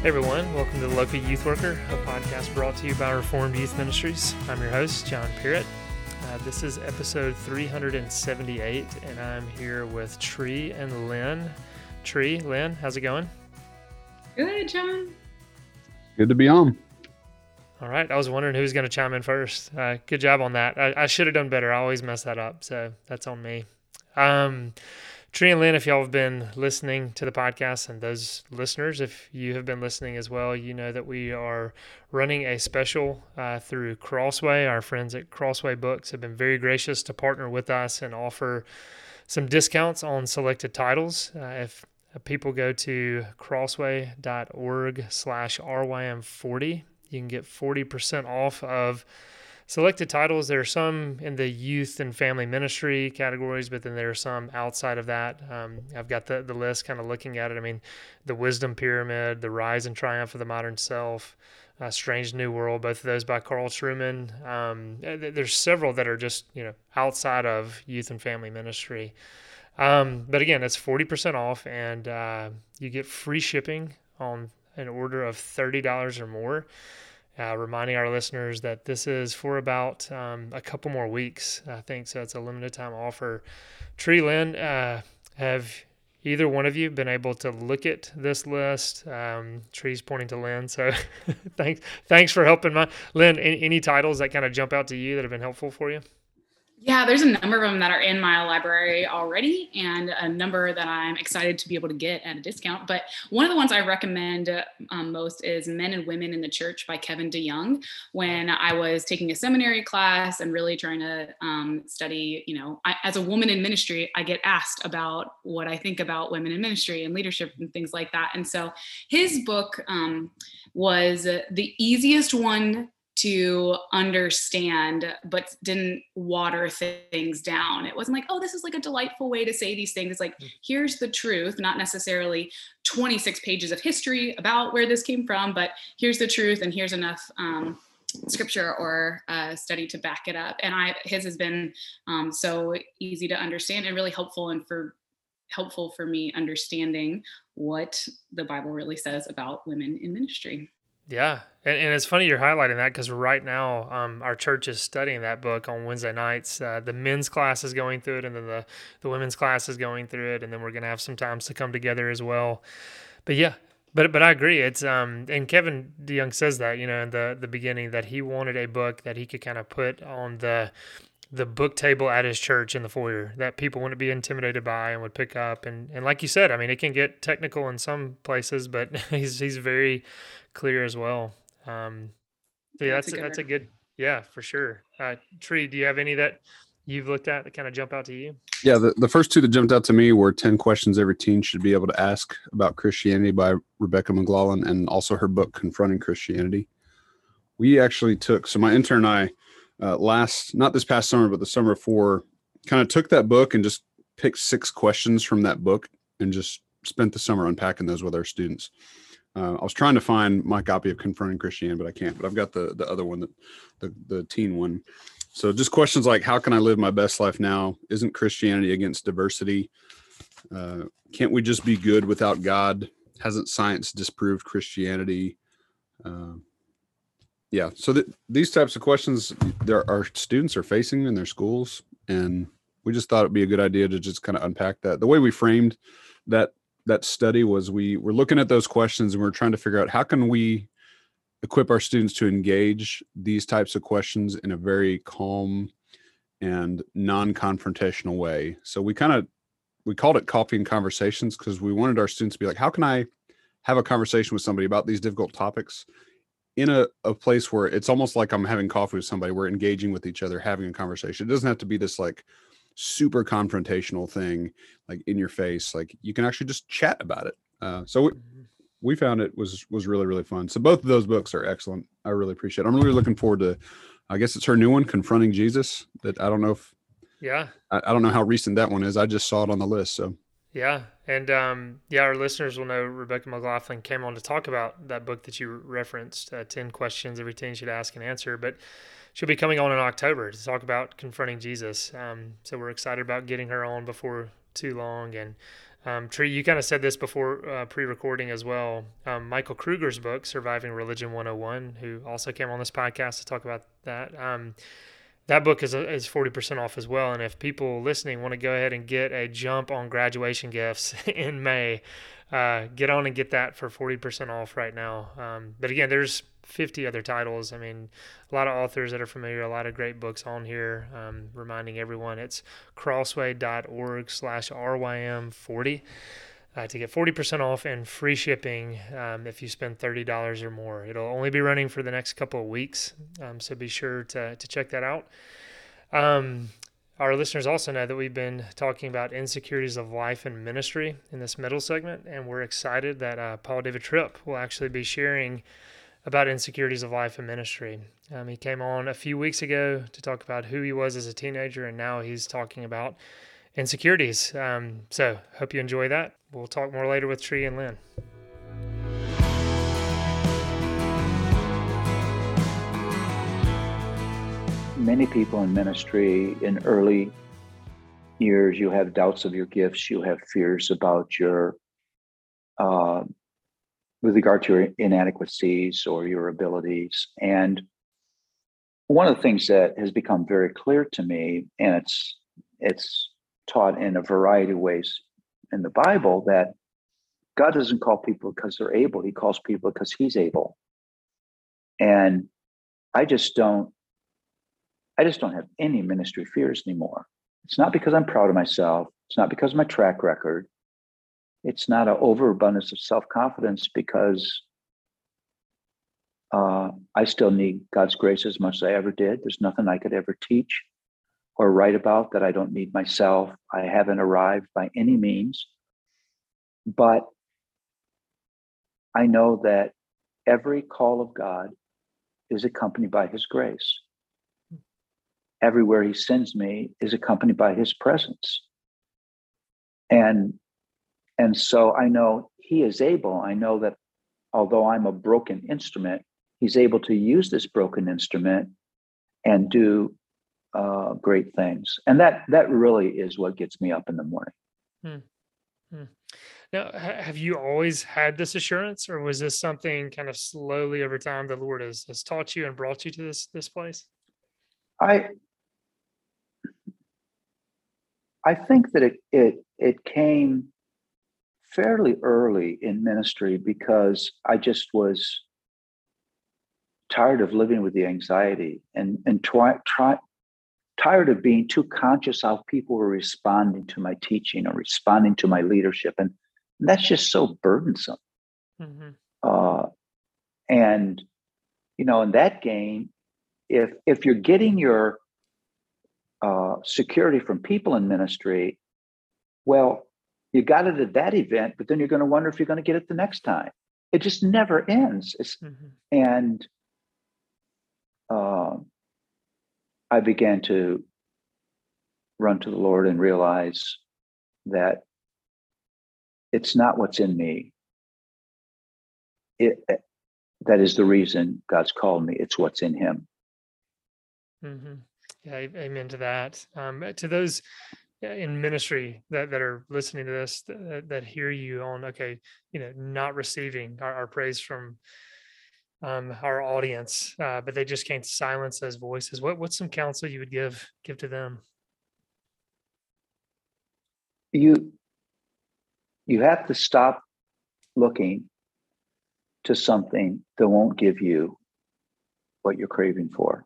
Hey everyone, welcome to the Local Youth Worker, a podcast brought to you by Reformed Youth Ministries. I'm your host, John Perritt. Uh, this is episode 378, and I'm here with Tree and Lynn. Tree, Lynn, how's it going? Good, John. Good to be on. All right, I was wondering who's going to chime in first. Uh, good job on that. I, I should have done better. I always mess that up, so that's on me. Um, Tree and Lynn, if y'all have been listening to the podcast, and those listeners, if you have been listening as well, you know that we are running a special uh, through Crossway. Our friends at Crossway Books have been very gracious to partner with us and offer some discounts on selected titles. Uh, if people go to crossway.org slash rym40, you can get 40% off of selected titles. There are some in the youth and family ministry categories, but then there are some outside of that. Um, I've got the, the list kind of looking at it. I mean, the Wisdom Pyramid, The Rise and Triumph of the Modern Self, uh, Strange New World, both of those by Carl Trueman. Um, there's several that are just, you know, outside of youth and family ministry. Um, but again, it's 40% off and uh, you get free shipping on an order of $30 or more. Uh, reminding our listeners that this is for about um, a couple more weeks, I think. So it's a limited time offer. Tree Lynn, uh, have either one of you been able to look at this list? Um, Tree's pointing to Lynn. So thanks, thanks for helping my Lynn. Any, any titles that kind of jump out to you that have been helpful for you? Yeah, there's a number of them that are in my library already, and a number that I'm excited to be able to get at a discount. But one of the ones I recommend um, most is Men and Women in the Church by Kevin DeYoung. When I was taking a seminary class and really trying to um, study, you know, I, as a woman in ministry, I get asked about what I think about women in ministry and leadership and things like that. And so his book um, was the easiest one to understand but didn't water things down. It wasn't like oh this is like a delightful way to say these things. It's like mm. here's the truth not necessarily 26 pages of history about where this came from but here's the truth and here's enough um, scripture or uh, study to back it up. And i his has been um, so easy to understand and really helpful and for helpful for me understanding what the bible really says about women in ministry yeah, and, and it's funny you're highlighting that because right now um, our church is studying that book on Wednesday nights. Uh, the men's class is going through it, and then the the women's class is going through it, and then we're gonna have some times to come together as well. But yeah, but but I agree. It's um and Kevin DeYoung says that you know in the the beginning that he wanted a book that he could kind of put on the the book table at his church in the foyer that people wouldn't be intimidated by and would pick up and and like you said, I mean it can get technical in some places, but he's he's very clear as well. Um, so yeah, that's that's a, that's a good yeah for sure. Uh, Tree, do you have any that you've looked at that kind of jump out to you? Yeah, the, the first two that jumped out to me were 10 questions every teen should be able to ask about Christianity by Rebecca McLaughlin and also her book Confronting Christianity. We actually took so my intern and I uh, last not this past summer but the summer before kind of took that book and just picked six questions from that book and just spent the summer unpacking those with our students. Uh, I was trying to find my copy of Confronting Christianity, but I can't. But I've got the the other one, that the the teen one. So just questions like, how can I live my best life now? Isn't Christianity against diversity? Uh, can't we just be good without God? Hasn't science disproved Christianity? Yeah. So that these types of questions, there our students are facing in their schools, and we just thought it'd be a good idea to just kind of unpack that. The way we framed that that study was we were looking at those questions and we are trying to figure out how can we equip our students to engage these types of questions in a very calm and non-confrontational way so we kind of we called it coffee and conversations because we wanted our students to be like how can i have a conversation with somebody about these difficult topics in a, a place where it's almost like i'm having coffee with somebody we're engaging with each other having a conversation it doesn't have to be this like super confrontational thing like in your face like you can actually just chat about it uh, so we, mm-hmm. we found it was was really really fun. So both of those books are excellent. I really appreciate. it. I'm really looking forward to. I guess it's her new one, confronting Jesus. That I don't know if Yeah. I, I don't know how recent that one is. I just saw it on the list. So Yeah, and um, yeah, our listeners will know Rebecca McLaughlin came on to talk about that book that you referenced, uh, Ten Questions Every Teen Should Ask and Answer. But she'll be coming on in October to talk about confronting Jesus. Um, so we're excited about getting her on before too long. And um, Tree, you kind of said this before uh, pre-recording as well. Um, Michael Kruger's book, Surviving Religion 101, who also came on this podcast to talk about that. That book is is forty percent off as well. And if people listening want to go ahead and get a jump on graduation gifts in May, uh, get on and get that for forty percent off right now. Um, but again, there's fifty other titles. I mean, a lot of authors that are familiar, a lot of great books on here. Um, reminding everyone, it's crossway.org/slash rym forty. Uh, to get 40% off and free shipping um, if you spend $30 or more. It'll only be running for the next couple of weeks, um, so be sure to, to check that out. Um, our listeners also know that we've been talking about insecurities of life and ministry in this middle segment, and we're excited that uh, Paul David Tripp will actually be sharing about insecurities of life and ministry. Um, he came on a few weeks ago to talk about who he was as a teenager, and now he's talking about insecurities. Um, so, hope you enjoy that. We'll talk more later with Tree and Lynn. Many people in ministry in early years, you have doubts of your gifts, you have fears about your, uh, with regard to your inadequacies or your abilities. And one of the things that has become very clear to me, and it's it's taught in a variety of ways in the Bible that God doesn't call people because they're able, He calls people because He's able. And I just don't, I just don't have any ministry fears anymore. It's not because I'm proud of myself, it's not because of my track record. It's not an overabundance of self confidence because uh, I still need God's grace as much as I ever did. There's nothing I could ever teach or write about that I don't need myself. I haven't arrived by any means. But I know that every call of God is accompanied by his grace. Everywhere he sends me is accompanied by his presence. And and so I know he is able. I know that although I'm a broken instrument, he's able to use this broken instrument and do uh, great things. And that that really is what gets me up in the morning. Hmm. Hmm. Now, ha- have you always had this assurance, or was this something kind of slowly over time the Lord has, has taught you and brought you to this this place? I I think that it it it came fairly early in ministry because I just was tired of living with the anxiety and and try, try tired of being too conscious how people were responding to my teaching or responding to my leadership and that's just so burdensome Mm-hmm. uh, and you know in that game if if you're getting your uh, security from people in ministry well you got it at that event but then you're going to wonder if you're going to get it the next time it just never ends it's, Mm-hmm. and uh, i began to run to the lord and realize that it's not what's in me it, that is the reason God's called me. It's what's in Him. Mm-hmm. Yeah, amen to that. Um, to those uh, in ministry that, that are listening to this that, that hear you on okay, you know, not receiving our, our praise from um, our audience, uh, but they just can't silence those voices. What what's some counsel you would give give to them? You you have to stop looking to something that won't give you what you're craving for.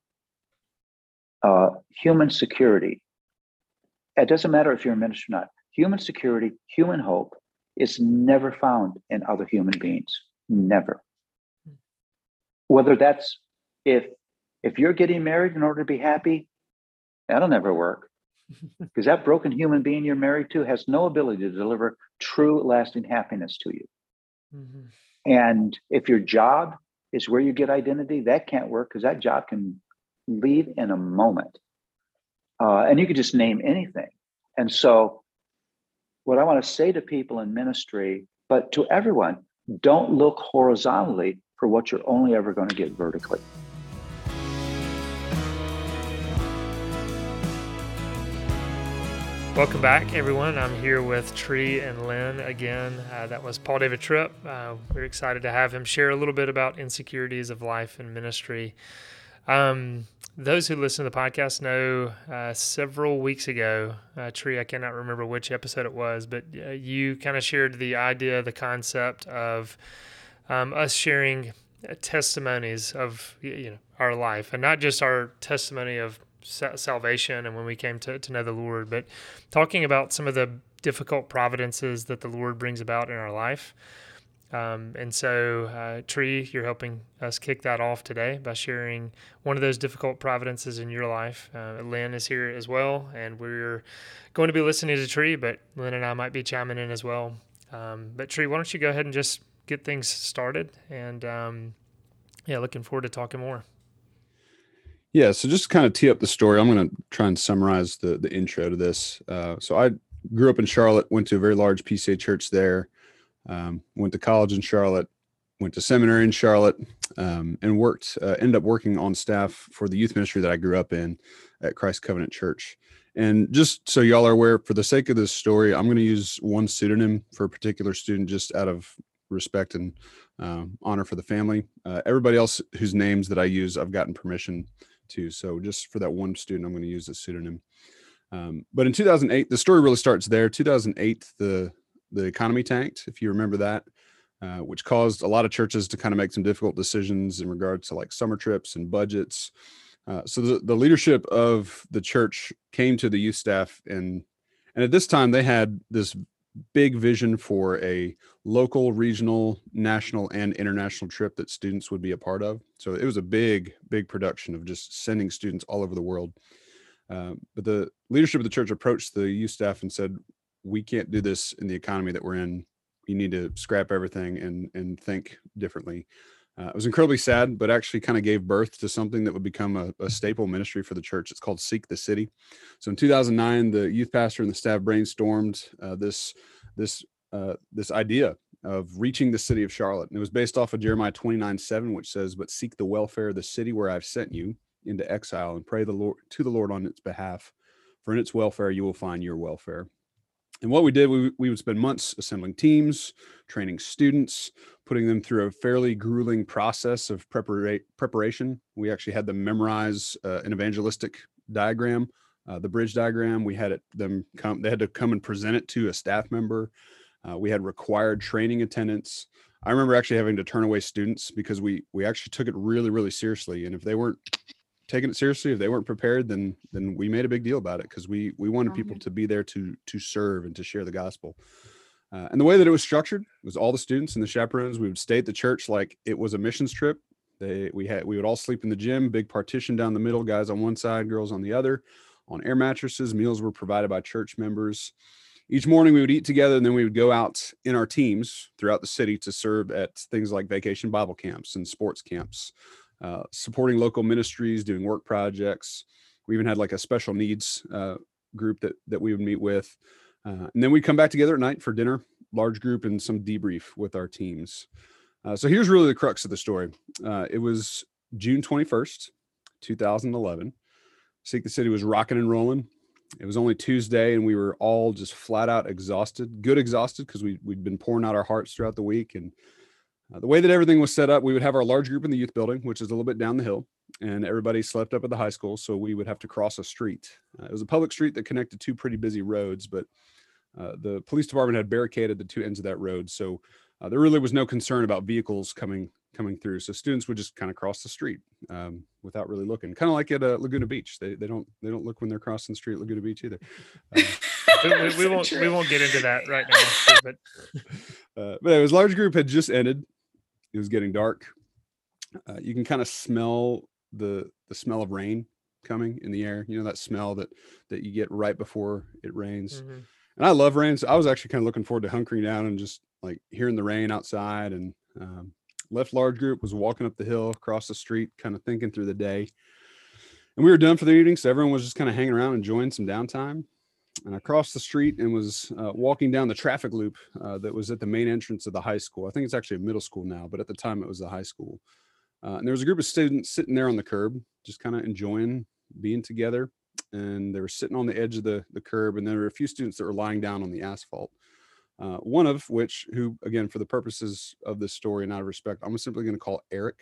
Uh, human security. It doesn't matter if you're a minister or not. Human security, human hope is never found in other human beings. Never. Whether that's if if you're getting married in order to be happy, that'll never work. Because that broken human being you're married to has no ability to deliver true lasting happiness to you. Mhm. And if your job is where you get identity, that can't work because that job can leave in a moment. Uh, and you could just name anything. And so, what I want to say to people in ministry, but to everyone, don't look horizontally for what you're only ever going to get vertically. Welcome back, everyone. I'm here with Tree and Lynn again. Uh, that was Paul David Tripp. Uh, we're excited to have him share a little bit about insecurities of life and ministry. Um, those who listen to the podcast know uh, several weeks ago, uh, Tree, I cannot remember which episode it was, but uh, you kind of shared the idea, the concept of um, us sharing testimonies of you know our life, and not just our testimony of salvation and when we came to, to know the Lord, but talking about some of the difficult providences that the Lord brings about in our life. Um, and so, uh, Tree, you're helping us kick that off today by sharing one of those difficult providences in your life. Uh, Lynn is here as well, and we're going to be listening to Tree, but Lynn and I might be chiming in as well. Um, but, Tree, why don't you go ahead and just get things started? And um, yeah, looking forward to talking more. Yeah, so just kind of tee up the story, I'm going to try and summarize the the intro to this. Uh, so I grew up in Charlotte, went to a very large PCA church there, um, went to college in Charlotte, went to seminary in Charlotte, um, and worked. Uh, ended up working on staff for the youth ministry that I grew up in at Christ Covenant Church. And just so y'all are aware, for the sake of this story, I'm going to use one pseudonym for a particular student, just out of respect and um, honor for the family. Uh, everybody else whose names that I use, I've gotten permission to. So just for that one student, I'm going to use a pseudonym. Um, but in 2008, the story really starts there. 2008, the the economy tanked, if you remember that, uh, which caused a lot of churches to kind of make some difficult decisions in regards to like summer trips and budgets. Uh, so the, the leadership of the church came to the youth staff and and at this time they had this big vision for a local, regional, national, and international trip that students would be a part of. So it was a big, big production of just sending students all over the world. Uh, but the leadership of the church approached the youth staff and said, "We can't do this in the economy that we're in. We need to scrap everything and and think differently." Uh, it was incredibly sad, but actually kind of gave birth to something that would become a, a, staple ministry for the church. It's called Seek the City. So in 2009, the youth pastor and the staff brainstormed uh, this this uh, this idea of reaching the city of Charlotte, and it was based off of Jeremiah 29 7, which says, "But seek the welfare of the city where I've sent you into exile, and pray the Lord to the Lord on its behalf, for in its welfare you will find your welfare." And what we did, we, we would spend months assembling teams, training students, putting them through a fairly grueling process of prepara- preparation. We actually had them memorize uh, an evangelistic diagram, uh, the bridge diagram. We had it them come. They had to come and present it to a staff member. Uh, we had required training attendance. I remember actually having to turn away students because we we actually took it really really seriously. And if they weren't taking it seriously. If they weren't prepared, then then we made a big deal about it because we we wanted people to be there to to serve and to share the gospel. Uh, and the way that it was structured was all the students and the chaperones. We would stay at the church like it was a missions trip. They we had we would all sleep in the gym, big partition down the middle, guys on one side, girls on the other, on air mattresses. Meals were provided by church members. Each morning we would eat together, and then we would go out in our teams throughout the city to serve at things like vacation Bible camps and sports camps. Uh, supporting local ministries, doing work projects. We even had like a special needs uh, group that that we would meet with, uh, and then we'd come back together at night for dinner, large group, and some debrief with our teams. Uh, so here's really the crux of the story. Uh, it was June 21st, 2011. Seek the City was rocking and rolling. It was only Tuesday, and we were all just flat out exhausted. Good exhausted because we we'd been pouring out our hearts throughout the week and uh, the way that everything was set up, we would have our large group in the youth building, which is a little bit down the hill, and everybody slept up at the high school. So we would have to cross a street. Uh, it was a public street that connected two pretty busy roads, but uh, the police department had barricaded the two ends of that road. So uh, there really was no concern about vehicles coming coming through. So students would just kind of cross the street um, without really looking, kind of like at uh, Laguna Beach. They, they don't they don't look when they're crossing the street at Laguna Beach either. Um, we, we, won't we won't get into that right now. But uh, but anyways, large group had just ended it was getting dark. Uh, you can kind of smell the the smell of rain coming in the air. You know that smell that that you get right before it rains. Mm-hmm. And I love rain, so I was actually kind of looking forward to hunkering down and just like hearing the rain outside and Um, left large group was walking up the hill across the street, kind of thinking through the day. And we were done for the evening, so everyone was just kind of hanging around, enjoying some downtime. And I crossed the street and was uh, walking down the traffic loop uh, that was at the main entrance of the high school. I think it's actually a middle school now, but at the time it was the high school. Uh, and there was a group of students sitting there on the curb, just kind of enjoying being together. And they were sitting on the edge of the, the curb, and there were a few students that were lying down on the asphalt. Uh, one of which, who again, for the purposes of this story and out of respect, I'm simply going to call Eric.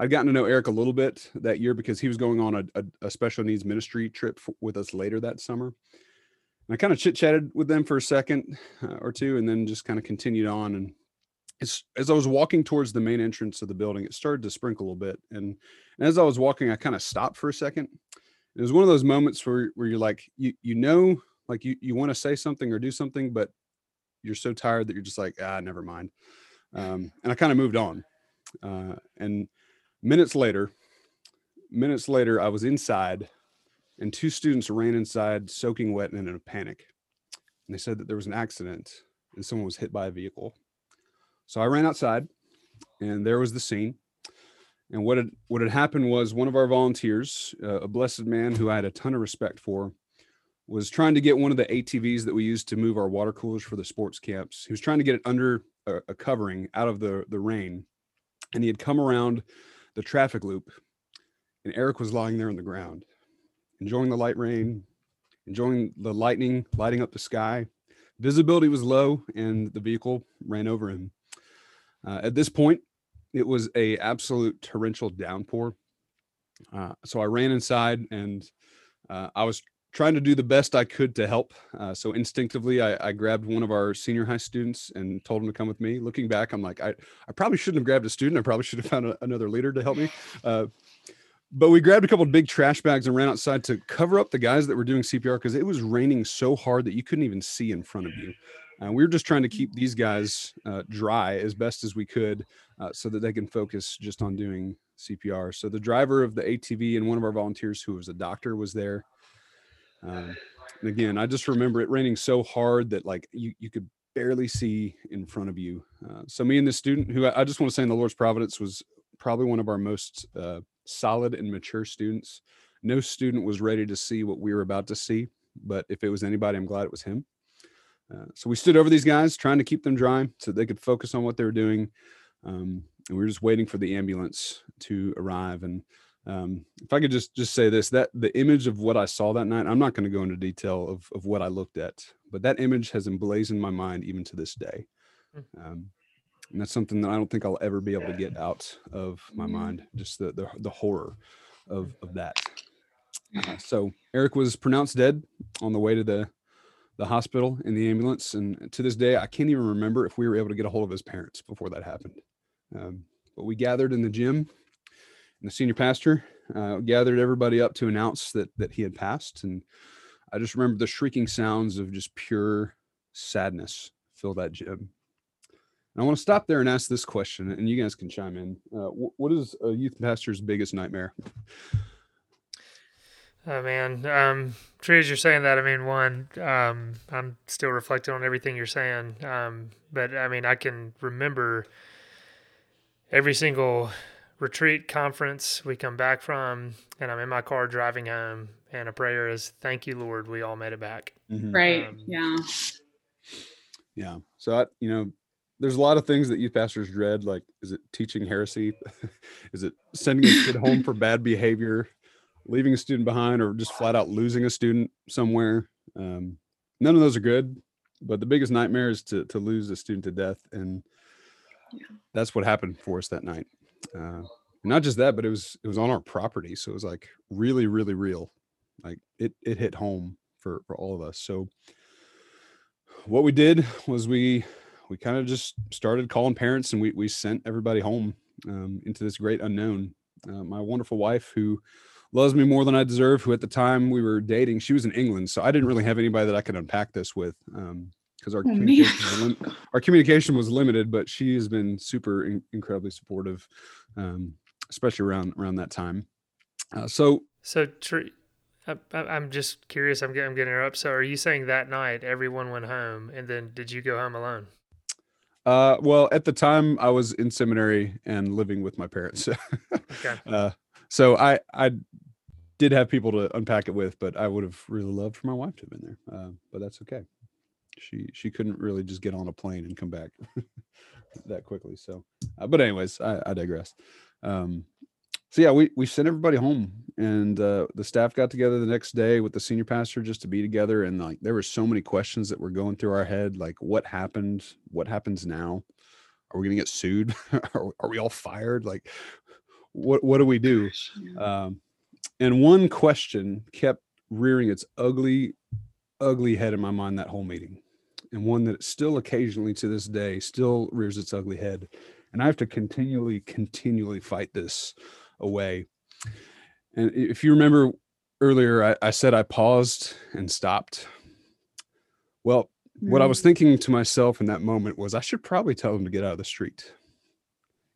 I'd gotten to know Eric a little bit that year because he was going on a, a, a special needs ministry trip with us later that summer. And I kind of chit chatted with them for a second uh, or two, and then just kind of continued on. And as, as I was walking towards the main entrance of the building, it started to sprinkle a little bit. And, and as I was walking, I kind of stopped for a second. It was one of those moments where, where you're like, you, you know, like you, you want to say something or do something, but you're so tired that you're just like, ah, never mind. Um, and I kind of moved on. Uh, and minutes later, minutes later, I was inside and two students ran inside soaking wet and in a panic. And they said that there was an accident and someone was hit by a vehicle. So I ran outside and there was the scene. And what had what had happened was one of our volunteers, uh, a blessed man who I had a ton of respect for, was trying to get one of the ATVs that we used to move our water coolers for the sports camps. He was trying to get it under a, a covering out of the the rain, and he had come around the traffic loop, and Eric was lying there on the ground, enjoying the light rain, enjoying the lightning lighting up the sky. Visibility was low, and the vehicle ran over him. Uh, at this point, it was a absolute torrential downpour. Uh, so I ran inside and uh, I was trying to do the best I could to help. Uh, so instinctively, I, I, grabbed one of our senior high students and told him to come with me. Looking back, I'm like, I, I probably shouldn't have grabbed a student. I probably should have found a, another leader to help me. Uh, but we grabbed a couple of big trash bags and ran outside to cover up the guys that were doing CPR because it was raining so hard that you couldn't even see in front of you. Uh, we were just trying to keep these guys uh, dry as best as we could uh, so that they can focus just on doing CPR. So the driver of the ATV and one of our volunteers who was a doctor was there. Um, and again, I just remember it raining so hard that like you, you could barely see in front of you. Uh, so me and this student who I, I, just want to say in the Lord's providence was probably one of our most uh, solid and mature students. No student was ready to see what we were about to see, but if it was anybody, I'm glad it was him. Uh, so we stood over these guys, trying to keep them dry so they could focus on what they were doing. Um, and we were just waiting for the ambulance to arrive. And um, if I could just just say this, that the image of what I saw that night, I'm not going to go into detail of of what I looked at, but that image has emblazoned my mind even to this day. Hmm. Um, and that's something that I don't think I'll ever be able to get out of my mind. Just the the, the horror of of that. Uh, so Eric was pronounced dead on the way to the the hospital in the ambulance. And to this day, I can't even remember if we were able to get a hold of his parents before that happened. Um, but we gathered in the gym, the senior pastor uh, gathered everybody up to announce that that he had passed. And I just remember the shrieking sounds of just pure sadness fill that gym. And I want to stop there and ask this question, and you guys can chime in. Uh, what is a youth pastor's biggest nightmare? Oh man, um, Tree as you're saying that. I mean, one, um, I'm still reflecting on everything you're saying. Um, but I mean, I can remember every single retreat conference we come back from, and I'm in my car driving home, and a prayer is, "Thank you, Lord, we all made it back." Mm-hmm. Right. Um, yeah. Yeah. So I, you know, there's a lot of things that youth pastors dread. Like, is it teaching heresy? is it sending a kid home for bad behavior? leaving a student behind or just flat out losing a student somewhere. Um, none of those are good, but the biggest nightmare is to, to lose a student to death. And yeah. that's what happened for us that night. Uh, not just that, but it was, it was on our property. So it was like really, really real. Like it, it hit home for, for all of us. So what we did was we, we kind of just started calling parents and we, we sent everybody home um, into this great unknown. Uh, my wonderful wife who loves me more than I deserve, who at the time we were dating, she was in England. So I didn't really have anybody that I could unpack this with. Um, because our, oh, communication lim- our communication was limited, but she has been super in- incredibly supportive, um, especially around around that time. Uh, so, so Tree, I, am just curious. I'm getting, I'm getting her up. So, are you saying that night everyone went home, and then did you go home alone? Uh, well, at the time I was in seminary and living with my parents. Okay. uh, so I I did have people to unpack it with, but I would have really loved for my wife to have been there. Uh, but that's okay. She she couldn't really just get on a plane and come back that quickly. So, uh, but anyways, I, I digress. Um, so yeah, we we sent everybody home, and uh, the staff got together the next day with the senior pastor just to be together. And like there were so many questions that were going through our head, like what happened, what happens now, are we gonna get sued, are, are we all fired, like what what do we do? Um, and one question kept rearing its ugly, ugly head in my mind that whole meeting, and one that still occasionally to this day still rears its ugly head, and I have to continually, continually fight this away. And if you remember earlier, I, I said I paused and stopped. Well, what I was thinking to myself in that moment was I should probably tell them to get out of the street.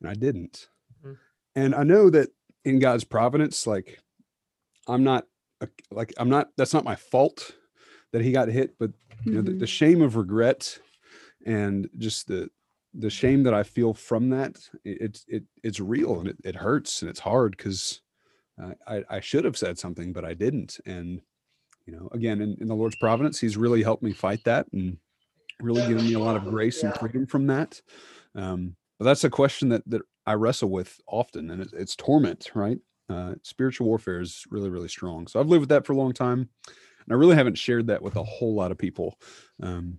And I didn't. Mm. And I know that in God's providence, like I'm not like I'm not that's not my fault that he got hit, but you know the, the shame of regret and just the the shame that I feel from that it's it it's real and it, it hurts and it's hard because uh, I I should have said something but I didn't. And you know again in, in the Lord's providence he's really helped me fight that and really given me a lot of grace and freedom from that. Um, but that's a question that that I wrestle with often and it, it's torment right? Uh, spiritual warfare is really really strong. So I've lived with that for a long time and I really haven't shared that with a whole lot of people um,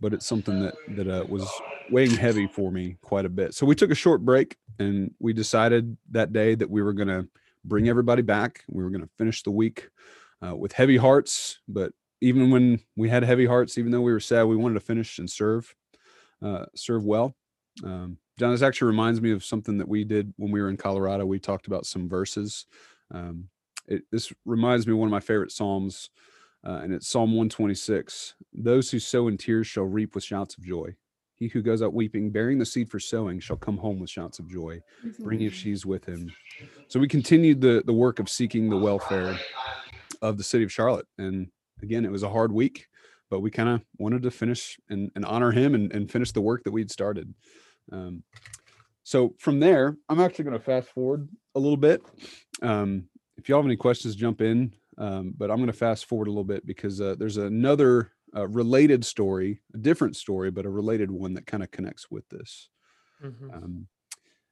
but it's something that that uh, was weighing heavy for me quite a bit. So we took a short break and we decided that day that we were going to bring everybody back. We were going to finish the week uh, with heavy hearts, but even when we had heavy hearts, even though we were sad, we wanted to finish and serve, uh, serve well. Um, John, this actually reminds me of something that we did when we were in Colorado. We talked about some verses. Um, it, this reminds me of one of my favorite psalms, uh, and it's Psalm 126. Those who sow in tears shall reap with shouts of joy. He who goes out weeping, bearing the seed for sowing, shall come home with shouts of joy, bringing his sheaves with him. So we continued the the work of seeking the welfare of the city of Charlotte. And again, it was a hard week, but we kind of wanted to finish and, and honor him and, and finish the work that we'd started. Um, so from there, I'm actually going to fast forward a little bit. Um, if y'all have any questions, jump in. Um, but I'm going to fast forward a little bit because uh, there's another uh, related story, a different story, but a related one that kind of connects with this. Mhm. Um,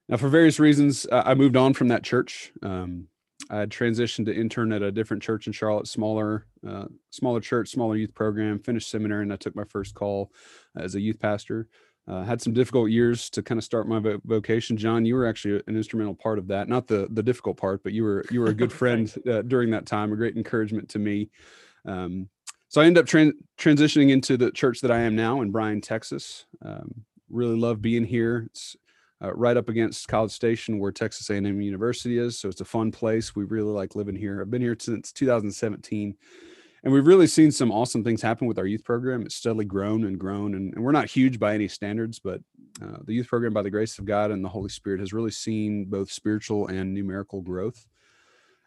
now, for various reasons, uh, I moved on from that church. Um, I had transitioned to intern at a different church in Charlotte, smaller, uh, smaller church, smaller youth program. Finished seminary, and I took my first call as a youth pastor. Uh, had some difficult years to kind of start my vo- vocation. John, you were actually an instrumental part of that. Not the the difficult part, but you were you were a good friend uh, during that time. A great encouragement to me. Um, so I ended up tran- transitioning into the church that I am now in Bryan, Texas. Um, really love being here. It's uh, right up against College Station, where Texas A&M University is. So it's a fun place. We really like living here. I've been here since 2017, and we've really seen some awesome things happen with our youth program. It's steadily grown and grown, and, and we're not huge by any standards, but uh, the youth program, by the grace of God and the Holy Spirit, has really seen both spiritual and numerical growth.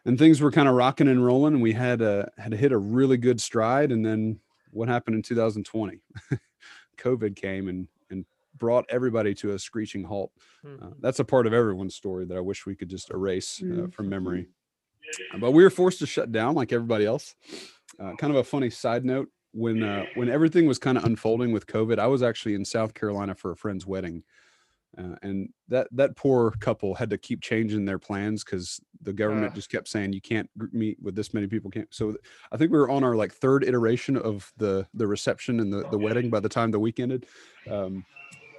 And things were kind of rocking and rolling, and we had uh, had hit a really good stride. And then what happened in 2020? COVID came and and brought everybody to a screeching halt. Hmm. Uh, that's a part of everyone's story that I wish we could just erase uh, from memory. Uh, But we were forced to shut down like everybody else. Uh, kind of a funny side note: when uh, when everything was kind of unfolding with COVID, I was actually in South Carolina for a friend's wedding, uh, and that that poor couple had to keep changing their plans because the government Ah. just kept saying you can't meet with this many people. Can't. So I think we were on our like third iteration of the the reception and the the wedding by the time the week ended. Um,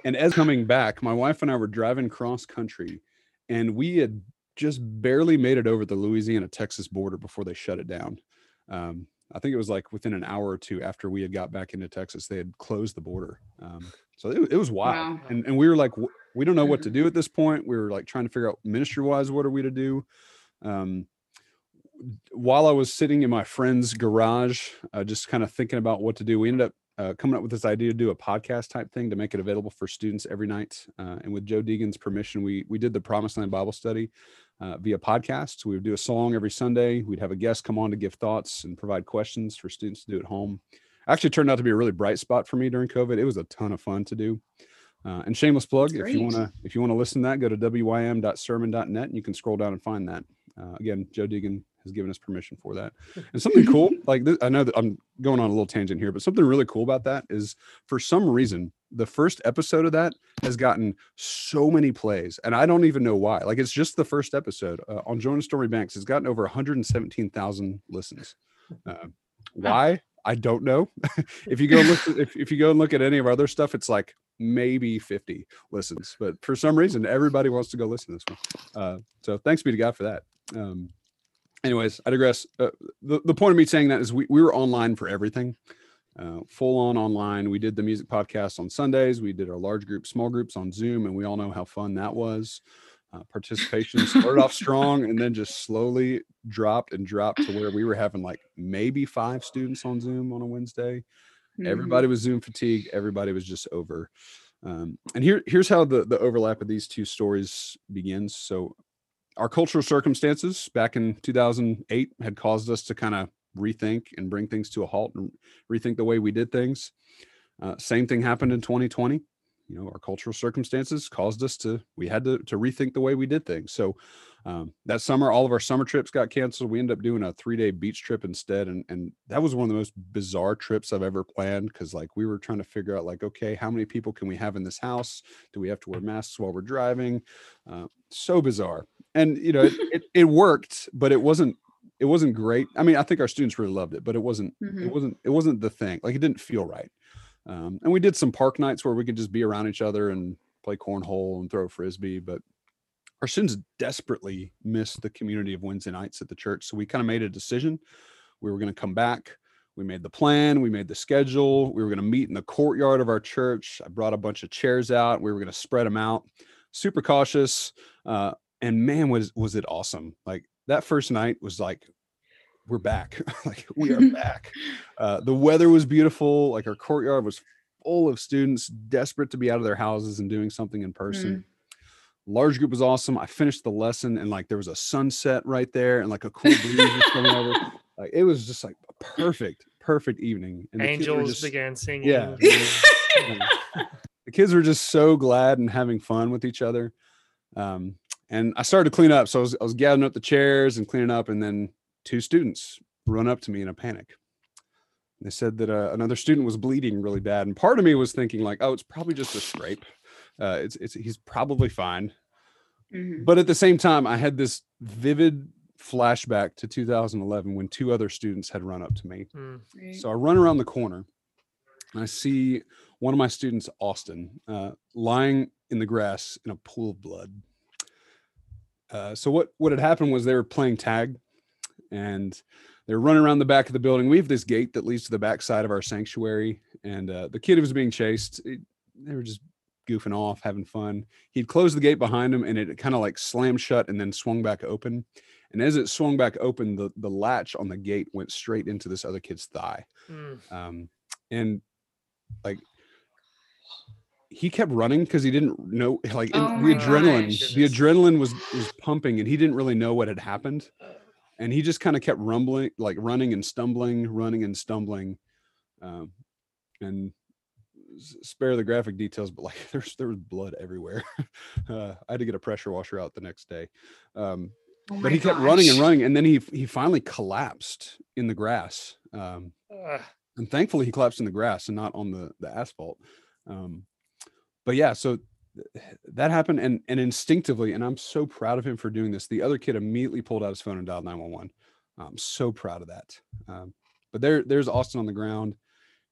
and as coming back, my wife and I were driving cross country, and we had just barely made it over the Louisiana Texas border before they shut it down. Um, I think it was like within an hour or two after we had got back into Texas, they had closed the border. Um, so it, it was wild, Wow. and and we were like, we don't know what to do at this point. We were like trying to figure out ministry wise, what are we to do? Um, while I was sitting in my friend's garage, uh, just kind of thinking about what to do, we ended up uh, coming up with this idea to do a podcast type thing to make it available for students every night. Uh, and with Joe Deegan's permission, we we did the Promised Land Bible Study uh, via podcast. We would do a song every Sunday. We'd have a guest come on to give thoughts and provide questions for students to do at home. Actually, turned out to be a really bright spot for me during COVID. It was a ton of fun to do. Uh, and shameless plug, if you want to if you want to listen to that, go to wym.sermon.net and you can scroll down and find that. Uh, again, Joe Deegan has given us permission for that. And something cool, like this, I know that I'm going on a little tangent here, but something really cool about that is for some reason, the first episode of that has gotten so many plays, and I don't even know why. Like it's just the first episode uh, on Jordan's Stormy Banks. has gotten over 117,000 listens. Uh, why? I don't know. if you go look, if, if you go and look at any of our other stuff, it's like maybe 50 listens, but for some reason, everybody wants to go listen to this one. Uh, so thanks be to God for that. Um, anyways, I digress. Uh, the, the point of me saying that is we, we were online for everything, uh, full on online. We did the music podcast on Sundays. We did our large group, small groups on Zoom, and we all know how fun that was. Uh, participation started off strong and then just slowly dropped and dropped to where we were having like maybe five students on Zoom on a Wednesday. Mhm. Everybody was Zoom fatigued. Everybody was just over. Um, and here, here's how the, the overlap of these two stories begins. So, our cultural circumstances back in 2008 had caused us to kind of rethink and bring things to a halt and rethink the way we did things. Uh, same thing happened in 2020. You know, our cultural circumstances caused us to we had to to rethink the way we did things. So um, that summer, all of our summer trips got canceled. We ended up doing a three day beach trip instead, and and that was one of the most bizarre trips I've ever planned because like we were trying to figure out like okay, how many people can we have in this house? Do we have to wear masks while we're driving? Uh, so bizarre, and you know it, it it worked, but it wasn't it wasn't great. I mean, I think our students really loved it, but it wasn't it Mhm. wasn't it wasn't the thing. Like it didn't feel right. Um, and we did some park nights where we could just be around each other and play cornhole and throw frisbee, but our students desperately missed the community of Wednesday nights at the church. So we kind of made a decision. We were going to come back. We made the plan. We made the schedule. We were going to meet in the courtyard of our church. I brought a bunch of chairs out. We were going to spread them out. Super cautious. Uh, and man, was was it awesome! Like that first night was like, we're back. like we are back. Uh, the weather was beautiful. Like our courtyard was full of students desperate to be out of their houses and doing something in person. Large group was awesome. I finished the lesson and like there was a sunset right there and like a cool breeze was coming over. Like it was just like a perfect, perfect evening. And the kids were Angels just- began singing. Yeah. the kids were just so glad and having fun with each other. Um, and I started to clean up. So I was, I was gathering up the chairs and cleaning up, and then two students run up to me in a panic. They said that uh, another student was bleeding really bad, and part of me was thinking like, "Oh, it's probably just a scrape. Uh, it's it's he's probably fine." Mhm. But at the same time, I had this vivid flashback to 2011 when two other students had run up to me Mm. Right. so I run around the corner and I see one of my students, Austin, uh, lying in the grass in a pool of blood. Uh, so what what had happened was they were playing tag, and they were running around the back of the building. We have this gate that leads to the back side of our sanctuary, and uh, the kid who was being chased, it- they were just goofing off, having fun. He'd closed the gate behind him, and it kind of like slammed shut and then swung back open. And as it swung back open, the the latch on the gate went straight into this other kid's thigh Mm. um, and like he kept running because he didn't know like Oh the adrenaline gosh. the adrenaline was was pumping and he didn't really know what had happened. And he just kind of kept rumbling like running and stumbling running and stumbling um, and spare the graphic details but like there's there was blood everywhere. Uh, i had to get a pressure washer out the next day. Um, Oh but he kept running and running and then he he finally collapsed in the grass um, and thankfully he collapsed in the grass and not on the the asphalt. Um but yeah so that happened and and instinctively and i'm so proud of him for doing this the other kid immediately pulled out his phone and dialed 911 i'm so proud of that um, but there there's austin on the ground.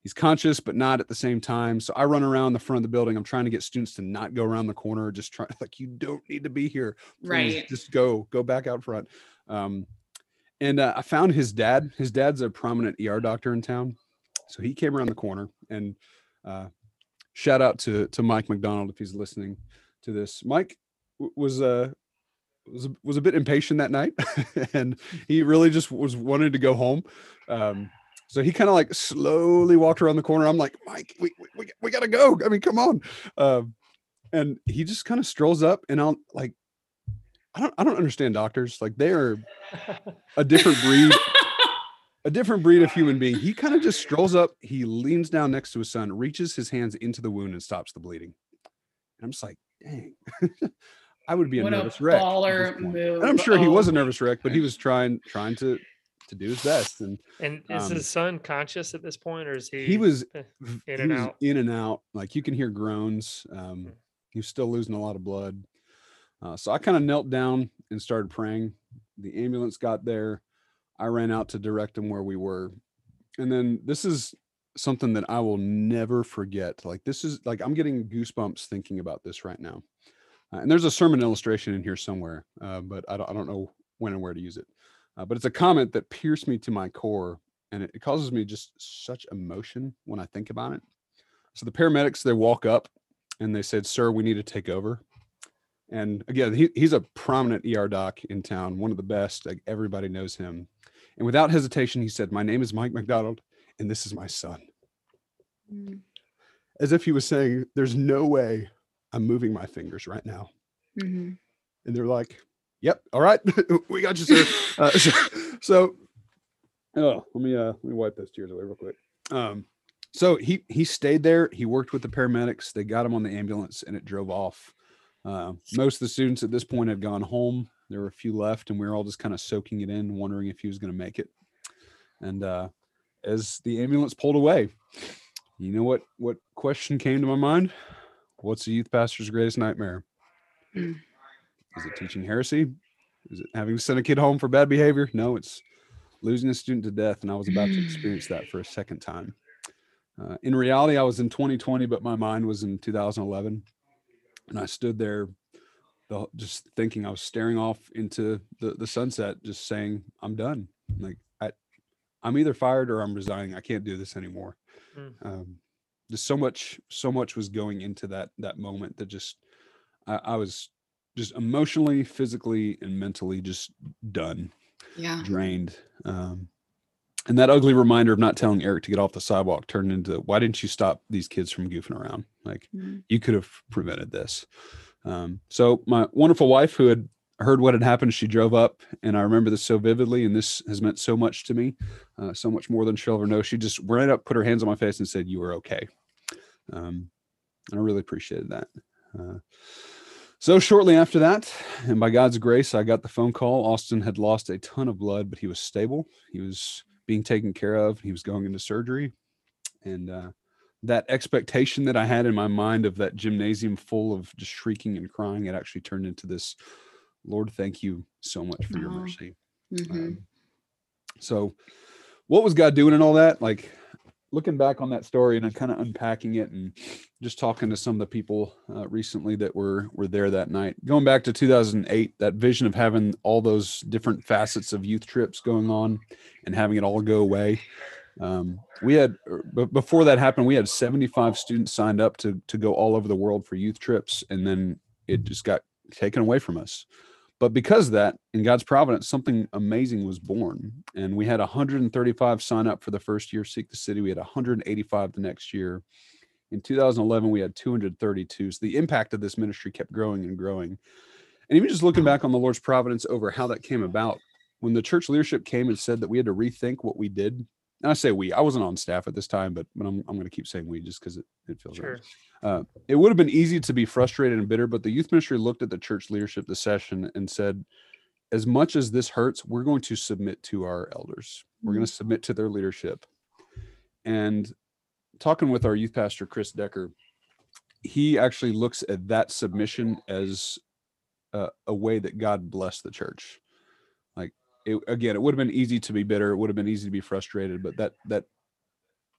He's conscious but not at the same time so i run around the front of the building. I'm trying to get students to not go around the corner just try like you don't need to be here. Please Right. just go go back out front. Um and uh, i found his dad. His dad's a prominent er doctor in town so he came around the corner and uh, shout out to to mike mcdonald if he's listening to this. Mike was uh was a, was a bit impatient that night and he really just was wanting to go home. Um so he kind of like slowly walked around the corner. I'm like mike we, we, we, we gotta go. I mean come on. Um and he just kind of strolls up and i'll like i don't i don't understand doctors. Like they are a different breed a different breed of human being. He kind of just strolls up, he leans down next to his son, reaches his hands into the wound and stops the bleeding. I'm just like, dang, I would be a What a nervous wreck. baller move. And I'm sure he was Oh. a nervous wreck, but he was trying trying to to do his best. And And is Um, his son conscious at this point, or is he? he was eh, in he and was out? in and out. Like you can hear groans. Hmm. Um, he was still losing a lot of blood. Uh, so I kind of knelt down and started praying. The ambulance got there. I ran out to direct him where we were. And then this is something that I will never forget. Like this is like I'm getting goosebumps thinking about this right now. Uh, and there's a sermon illustration in here somewhere, uh, but I don't, I don't know when and where to use it. Uh, but it's a comment that pierced me to my core, and it, it causes me just such emotion when I think about it. So the paramedics they walk up and they said, "Sir, we need to take over." And again, he, he's a prominent ER doc in town, one of the best. Like everybody knows him. And without hesitation, he said, "My name is Mike McDonald, and this is my son." Mm, As if he was saying, "There's no way I'm moving my fingers right now." mhm. and they're like, "Yep, all right, we got you, sir." Uh, so, so, oh, let me uh, let me wipe those tears away real quick. Um, so he he stayed there. He worked with the paramedics. They got him on the ambulance, and it drove off. Uh, most of the students at this point had gone home. There were a few left, and we were all just kind of soaking it in, wondering if he was going to make it. And uh, as the ambulance pulled away, you know what what question came to my mind? What's a youth pastor's greatest nightmare? Is it teaching heresy? Is it having to send a kid home for bad behavior? No, it's losing a student to death. And I was about to experience that for a second time. Uh, in reality, I was in 2020, but my mind was in 2011. And I stood there the, just thinking, I was staring off into the, the sunset, just saying, I'm done. Like, I, I'm either fired or I'm resigning. I can't do this anymore. Mm. Um, just so much, so much was going into that, that moment that just, I, I was just emotionally, physically, and mentally just done, Yeah. drained. Um, and that ugly reminder of not telling Eric to get off the sidewalk turned into why didn't you stop these kids from goofing around? Like Mm. you could have prevented this. Um, so my wonderful wife, who had heard what had happened, she drove up, and I remember this so vividly, and this has meant so much to me, uh, so much more than she'll ever know. She just ran up, put her hands on my face, and said, "You are okay." Um, I really appreciated that. Uh, so shortly after that, and by God's grace, I got the phone call. Austin had lost a ton of blood, but he was stable. He was being taken care of. He was going into surgery, and uh, that expectation that I had in my mind of that gymnasium full of just shrieking and crying, it actually turned into this. Lord, thank you so much for your mercy. Mhm. Um, so, what was God doing and all that? Like looking back on that story and kind of unpacking it and just talking to some of the people uh, recently that were were there that night. Going back to 2008, that vision of having all those different facets of youth trips going on and having it all go away. Um, we had, er, before that happened, we had 75 students signed up to to go all over the world for youth trips, and then it just got taken away from us. But because of that, in God's providence, something amazing was born. And we had 135 sign up for the first year, Seek the City. We had 185 the next year. In 2011, we had 232. So the impact of this ministry kept growing and growing. And even just looking back on the Lord's providence over how that came about, when the church leadership came and said that we had to rethink what we did, and I say we, I wasn't on staff at this time, but, but I'm, I'm going to keep saying we just because it, it feels right. Uh, it would have been easy to be frustrated and bitter, but the youth ministry looked at the church leadership this session and said, as much as this hurts, we're going to submit to our elders. We're going to submit to their leadership. And talking with our youth pastor, Chris Decker, he actually looks at that submission as a, a way that God blessed the church. It, again, it would have been easy to be bitter. It would have been easy to be frustrated, but that, that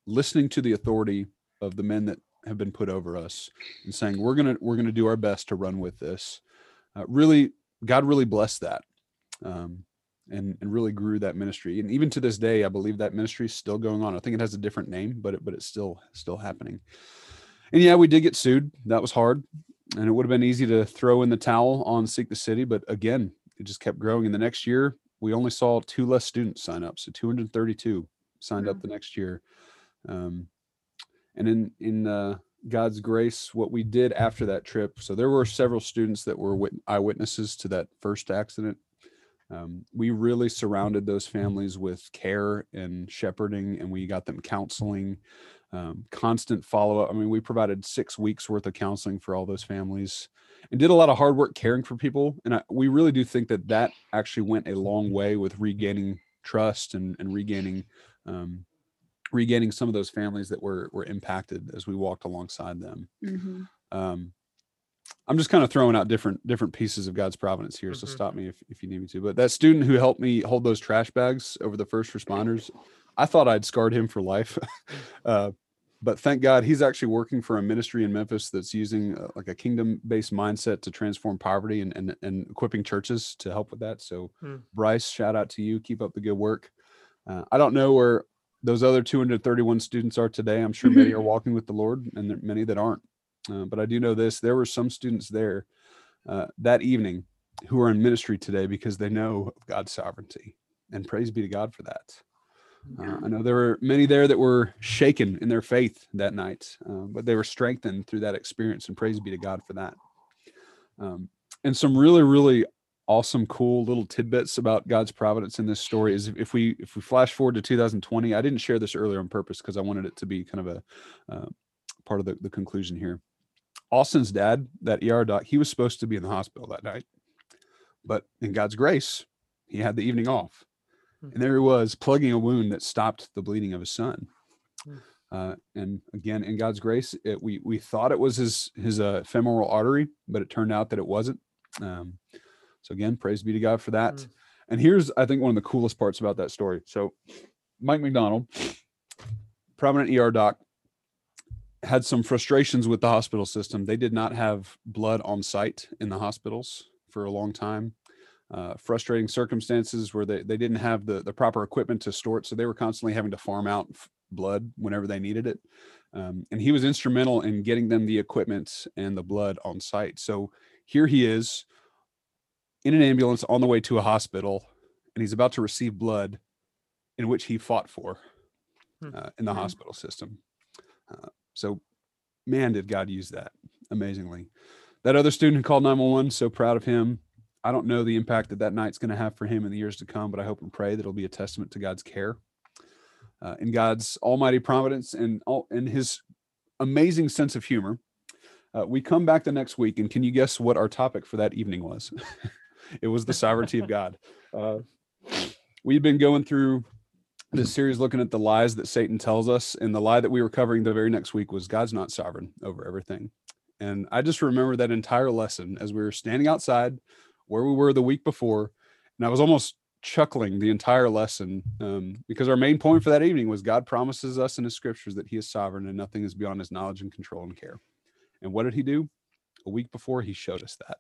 listening to the authority of the men that have been put over us and saying we're gonna we're gonna do our best to run with this uh, really god really blessed that um, and and really grew that ministry. And even to this day i believe that ministry is still going on. I think it has a different name but it, but it's still still happening. And yeah we did get sued. That was hard. And it would have been easy to throw in the towel on seek the city but again it just kept growing. In the next year we only saw two less students sign up so 232 signed up the next year um, and in in uh, God's grace, what we did after that trip. So there were several students that were wit- eyewitnesses to that first accident. Um, we really surrounded those families with care and shepherding, and we got them counseling. Um, constant follow up. I mean, we provided six weeks worth of counseling for all those families and did a lot of hard work caring for people. And I, we really do think that that actually went a long way with regaining trust and, and regaining um, regaining some of those families that were were impacted as we walked alongside them. Mhm. Um, I'm just kind of throwing out different different pieces of God's providence here, so Mhm. stop me if, if you need me to. But that student who helped me hold those trash bags over the first responders, I thought I'd scarred him for life. uh, but thank God he's actually working for a ministry in Memphis that's using uh, like a kingdom based mindset to transform poverty and, and and equipping churches to help with that. So Hmm. Bryce, shout out to you. Keep up the good work. Uh, I don't know where those other 231 students are today. I'm sure many are walking with the Lord, and many that aren't. Uh, but I do know this: there were some students there uh, that evening who are in ministry today because they know of God's sovereignty, and praise be to God for that. Uh, I know there were many there that were shaken in their faith that night, uh, but they were strengthened through that experience, and praise be to God for that. Um, and some really, really awesome, cool little tidbits about God's providence in this story is if, we if we flash forward to 2020, I didn't share this earlier on purpose because I wanted it to be kind of a uh, part of the, the conclusion here. Austin's dad, that ER doc, he was supposed to be in the hospital that night, but in God's grace, he had the evening off. And there he was plugging a wound that stopped the bleeding of his son. Hmm. Uh, and again, in God's grace, it, we we thought it was his his uh, femoral artery, but it turned out that it wasn't. Um, so again, praise be to God for that. Mm. And here's, I think, one of the coolest parts about that story. So, Mike McDonald, prominent ER doc, had some frustrations with the hospital system. They did not have blood on site in the hospitals for a long time. Uh, frustrating circumstances where they, they didn't have the, the proper equipment to store it. So they were constantly having to farm out f- blood whenever they needed it. Um, and he was instrumental in getting them the equipment and the blood on site. So here he is in an ambulance on the way to a hospital, and he's about to receive blood in which he fought for Hmm. uh, in the Hmm. hospital system. Uh, so, man, did God use that amazingly. That other student who called 911, so proud of him. I don't know the impact that that night's going to have for him in the years to come, but I hope and pray that it'll be a testament to God's care uh, and God's almighty providence and all and his amazing sense of humor. Uh, we come back the next week, and can you guess what our topic for that evening was? it was the sovereignty of God. Uh, we've been going through this series looking at the lies that Satan tells us, and the lie that we were covering the very next week was God's not sovereign over everything. And I just remember that entire lesson as we were standing outside where we were the week before, and I was almost chuckling the entire lesson um, because our main point for that evening was God promises us in His scriptures that He is sovereign and nothing is beyond His knowledge and control and care. And what did He do? A week before, He showed us that.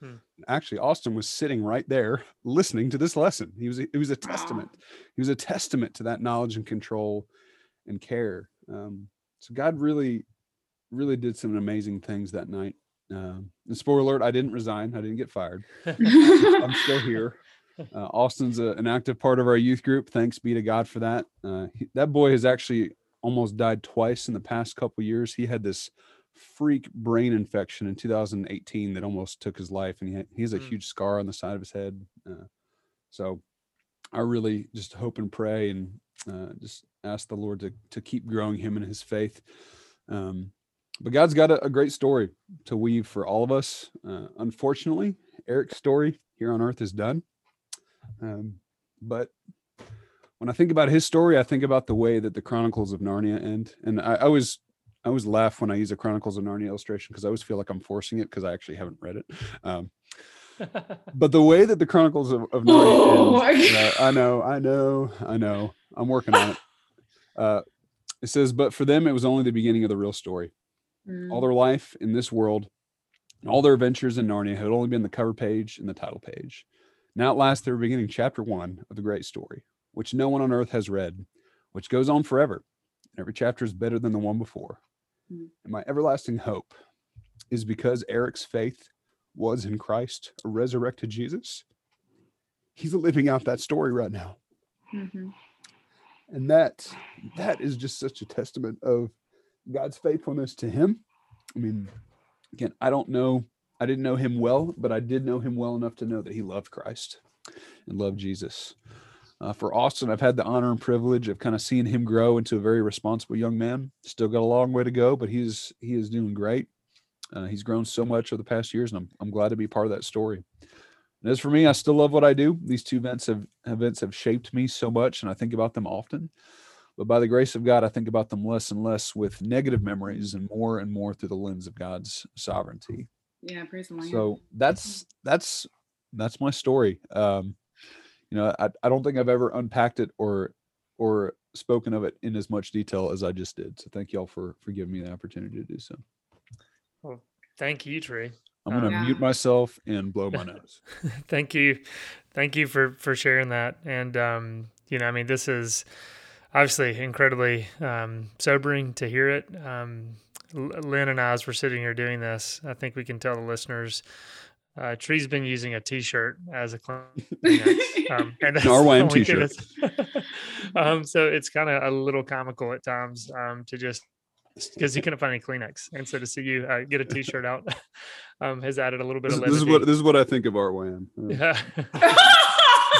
Hmm. Actually, Austin was sitting right there listening to this lesson. He was it was a testament. He was a testament to that knowledge and control and care. Um, so God really, really did some amazing things that night. Um, and spoiler alert: I didn't resign. I didn't get fired. I'm still here. Uh, Austin's a, an active part of our youth group. Thanks be to God for that. Uh, he- that boy has actually almost died twice in the past couple years. He had this freak brain infection in 2018 that almost took his life, and he, had, he has a Hmm. huge scar on the side of his head. Uh, so I really just hope and pray and uh, just ask the Lord to to keep growing him in his faith. Um, but God's got a, a great story to weave for all of us. Uh, unfortunately, Eric's story here on earth is done. Um, but when I think about his story, I think about the way that the Chronicles of Narnia end. And I, I always, I always laugh when I use a Chronicles of Narnia illustration because I always feel like I'm forcing it because I actually haven't read it. Um, but the way that the Chronicles of, of Oh, Narnia ends, my uh, I know, I know, I know. I'm working on it. Uh, it says, but for them, it was only the beginning of the real story. Mm. All their life in this world, all their adventures in Narnia had only been the cover page and the title page. Now at last they were beginning chapter one of the great story, which no one on earth has read, which goes on forever. And every chapter is better than the one before. Mm. And my everlasting hope is because Eric's faith was in Christ, a resurrected Jesus. He's living out that story right now Mhm. and that that is just such a testament of god's faithfulness to him i mean again i don't know i didn't know him well but i did know him well enough to know that he loved christ and loved jesus Uh, for Austin, I've had the honor and privilege of kind of seeing him grow into a very responsible young man. Still got a long way to go, but he's he is doing great. Uh, he's grown so much over the past years, and I'm I'm glad to be part of that story. And as for me, I still love what I do. These two events have events have shaped me so much, and I think about them often. But by the grace of God, I think about them less and less with negative memories, and more and more through the lens of God's sovereignty. Yeah, praise the Lord. So that's that's that's my story. Um, you know, I, I don't think I've ever unpacked it or or spoken of it in as much detail as I just did. So thank y'all for for giving me the opportunity to do so. Well, thank you, Tree. I'm gonna Yeah. mute myself and blow my nose. thank you thank you for for sharing that and um you know i mean this is obviously incredibly um sobering to hear it um lynn and i as we're sitting here doing this i think we can tell the listeners uh, Tree's been using a T-shirt as a Kleenex, um, and that's RYM only t-shirt. um, so it's kind of a little comical at times um, to just because he couldn't find any Kleenex, and so to see you uh, get a T-shirt out um, has added a little bit This, of this is what this is what I think of RYM. Yeah.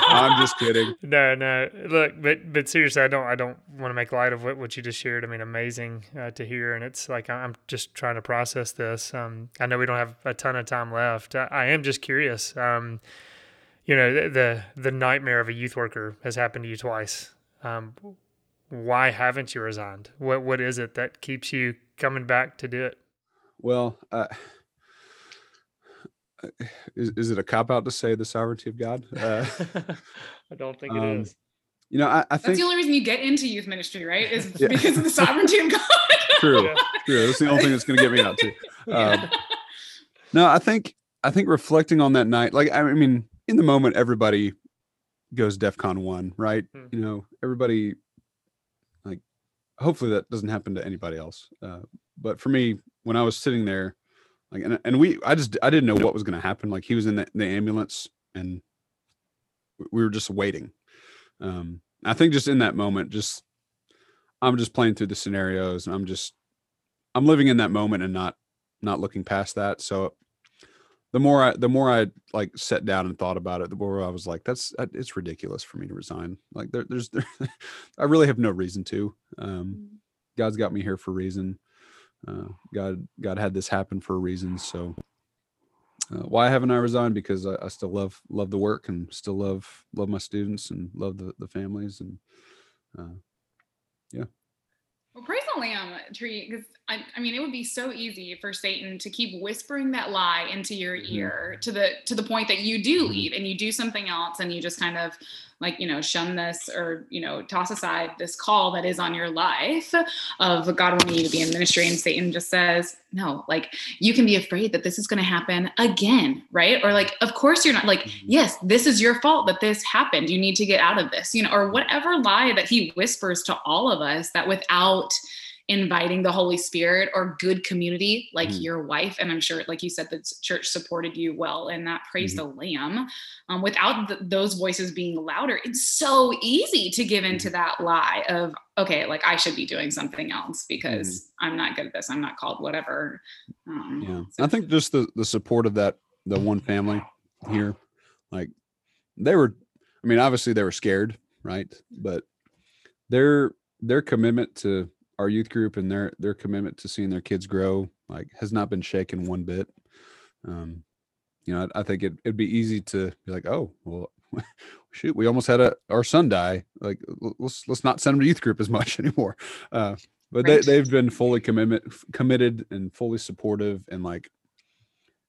I'm just kidding. No, no. Look, but but seriously, I don't I don't want to make light of what, what you just shared. I mean, amazing uh, to hear, and it's like I'm just trying to process this. Um, I know we don't have a ton of time left. I, I am just curious. Um, you know, the, the the nightmare of a youth worker has happened to you twice. Um, why haven't you resigned? What what is it that keeps you coming back to do it? Well, uh, is, is it a cop out to say the sovereignty of God? Uh, I don't think it um, is. you know, I, I That's think the only reason you get into youth ministry, right? Is Yeah. because of the sovereignty of God. true, Yeah. true. That's the only thing that's going to get me out too. Um, No, I think I think reflecting on that night, like I mean, in the moment, everybody goes DEFCON one, right? Hmm. You know, everybody like hopefully that doesn't happen to anybody else. Uh, but for me, when I was sitting there, like and, and we I just I didn't know what was gonna happen. Like he was in the, the ambulance and we were just waiting. Um I think just in that moment, just I'm just playing through the scenarios and I'm just I'm living in that moment and not not looking past that. So the more I the more I like sat down and thought about it, the more I was like, that's it's ridiculous for me to resign. Like there, there's there, I really have no reason to. Um, God's got me here for a reason. Uh, God God had this happen for a reason. So uh, why haven't I resigned? Because I, I still love love the work and still love love my students and love the the families and uh, yeah. Well, praise the Lamb tree, because I, I mean, it would be so easy for Satan to keep whispering that lie into your Mhm. ear to the to the point that you do leave and you do something else and you just kind of like you know shun this or you know toss aside this call that is on your life of God wanting you to be in ministry and Satan just says no, like you can be afraid that this is going to happen again, right? Or like, of course you're not like Mhm. yes, this is your fault that this happened. You need to get out of this, you know, or whatever lie that he whispers to all of us that without inviting the Holy Spirit or good community like Mhm. your wife, and I'm sure, like you said, the church supported you well in that. Praise Mhm. the Lamb. Um, without th- those voices being louder, it's so easy to give into that lie of okay, like I should be doing something else because I'm not good at this. I'm not called whatever. Um, yeah so- i think just the the support of that the one family here like they were i mean obviously they were scared right but their their commitment to our youth group and their their commitment to seeing their kids grow like has not been shaken one bit um you know i, I think it, it'd be easy to be like oh well shoot we almost had a our son die like let's let's not send him to youth group as much anymore uh but Right. they, they've been fully commitment committed and fully supportive and like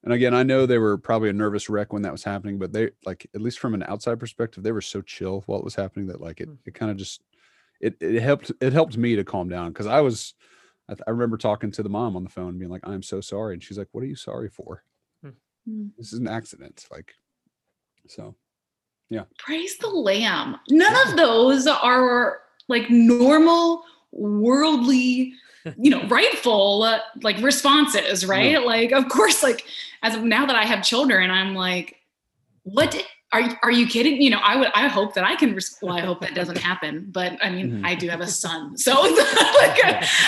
and again i know they were probably a nervous wreck when that was happening but they like at least from an outside perspective they were so chill while it was happening that like it, Mm. it kind of just it, it helped it helped me to calm down because i was I, th- I remember talking to the mom on the phone and being like i'm so sorry and she's like what are you sorry for? Mm. this is an accident like so yeah. Praise the lamb. None of those are like normal worldly you know rightful uh, like responses right? Like of course like as of now that i have children i'm like what did are you, are you kidding? You know, I would, I hope that I can, res- well, I hope that doesn't happen, but I mean, Mhm. I do have a son. So like,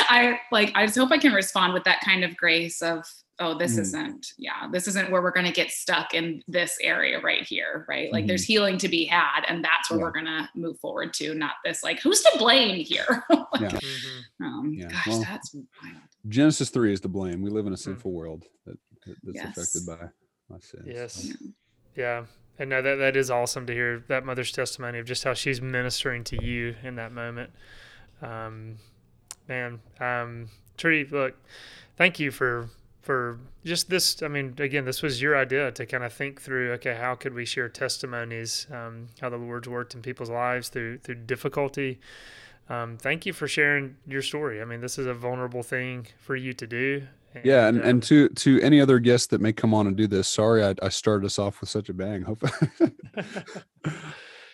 I, like, I just hope I can respond with that kind of grace of, oh, this Mhm. isn't, yeah, this isn't where we're going to get stuck in this area right here. Right. Like Mhm. there's healing to be had. And that's where Yeah. we're going to move forward to, not this, like, who's to blame here? Like, Yeah. Mhm. um, Yeah, gosh, well, that's wild. Genesis three is to blame. We live in a sinful world that, that that's Yes. affected by my sins. Yes. So, Yeah. And no, that, that is awesome to hear that mother's testimony of just how she's ministering to you in that moment. Um, man, um, Tree, look, thank you for, for just this. I mean, again, this was your idea to kind of think through, okay, how could we share testimonies, um, how the Lord's worked in people's lives through, through difficulty. Um, thank you for sharing your story. I mean, this is a vulnerable thing for you to do. Yeah, and, um, and to to any other guests that may come on and do this, sorry I, I started us off with such a bang. Hope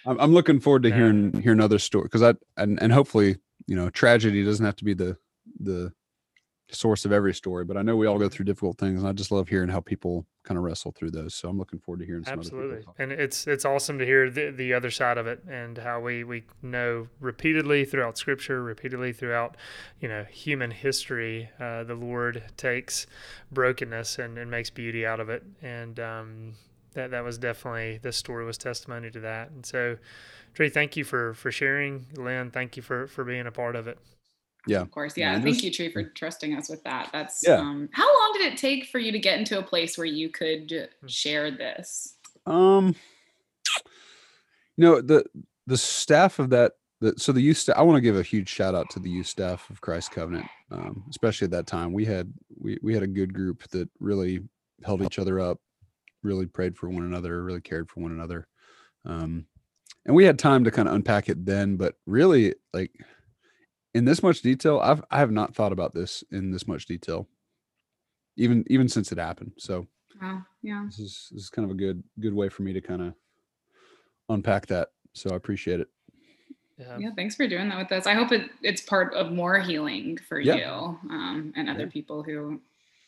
I'm, I'm looking forward to hearing hearing other story because I and and hopefully you know tragedy doesn't have to be the the source of every story, but I know we all go through difficult things, and I just love hearing how people kind of wrestle through those. So I'm looking forward to hearing some Absolutely, and it's it's awesome to hear the, the other side of it and how we we know repeatedly throughout Scripture, repeatedly throughout you know human history, uh, the Lord takes brokenness and, and makes beauty out of it, and um, that that was definitely this story was testimony to that. And so, Tree, thank you for for sharing. Lynn, thank you for for being a part of it. Yeah, Of course, Yeah, yeah. Thank you, Tree, for trusting us with that. That's Yeah. um how long did it take for you to get into a place where you could Hmm. share this? Um, you know the the staff of that. The, so the youth staff. I want to give a huge shout out to the youth staff of Christ Covenant, um, especially at that time. We had we we had a good group that really held each other up, really prayed for one another, really cared for one another, um, and we had time to kind of unpack it then. But really, like in this much detail, I've I have not thought about this in this much detail, even even since it happened. So Wow, yeah. this is this is kind of a good good way for me to kind of unpack that so i appreciate it Yeah, Yeah, thanks for doing that with us. I hope it, it's part of more healing for Yeah. you um, and other Yeah. people who,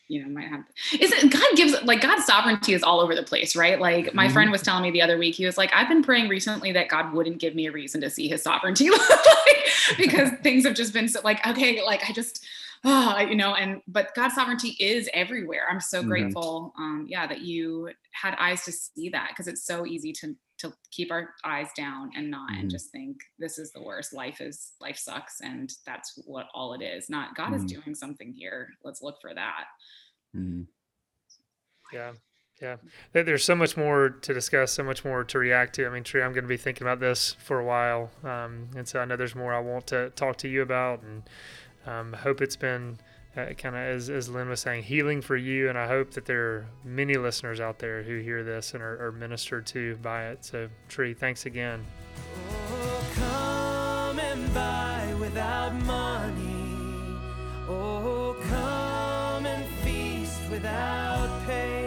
you know, might have. Is it God gives like God's sovereignty is all over the place, right? Like my Mhm. friend was telling me the other week, he was like, I've been praying recently that God wouldn't give me a reason to see His sovereignty, like, because things have just been so like okay, like I just. Oh, you know, and but God's sovereignty is everywhere. I'm so Mhm. grateful, um, yeah, that you had eyes to see that because it's so easy to to keep our eyes down and not and Mhm. just think this is the worst life is life sucks and that's what all it is not god is Mhm. doing something here let's look for that Mhm. Yeah. Yeah. There's so much more to discuss, so much more to react to. I mean, Tree, I'm going to be thinking about this for a while. Um, and so I know there's more I want to talk to you about and um, hope it's been uh, kind of, as, as Lynn was saying, healing for you. And I hope that there are many listeners out there who hear this and are, are ministered to by it. So, Tree, thanks again. Oh, come and buy without money. Oh, come and feast without pay.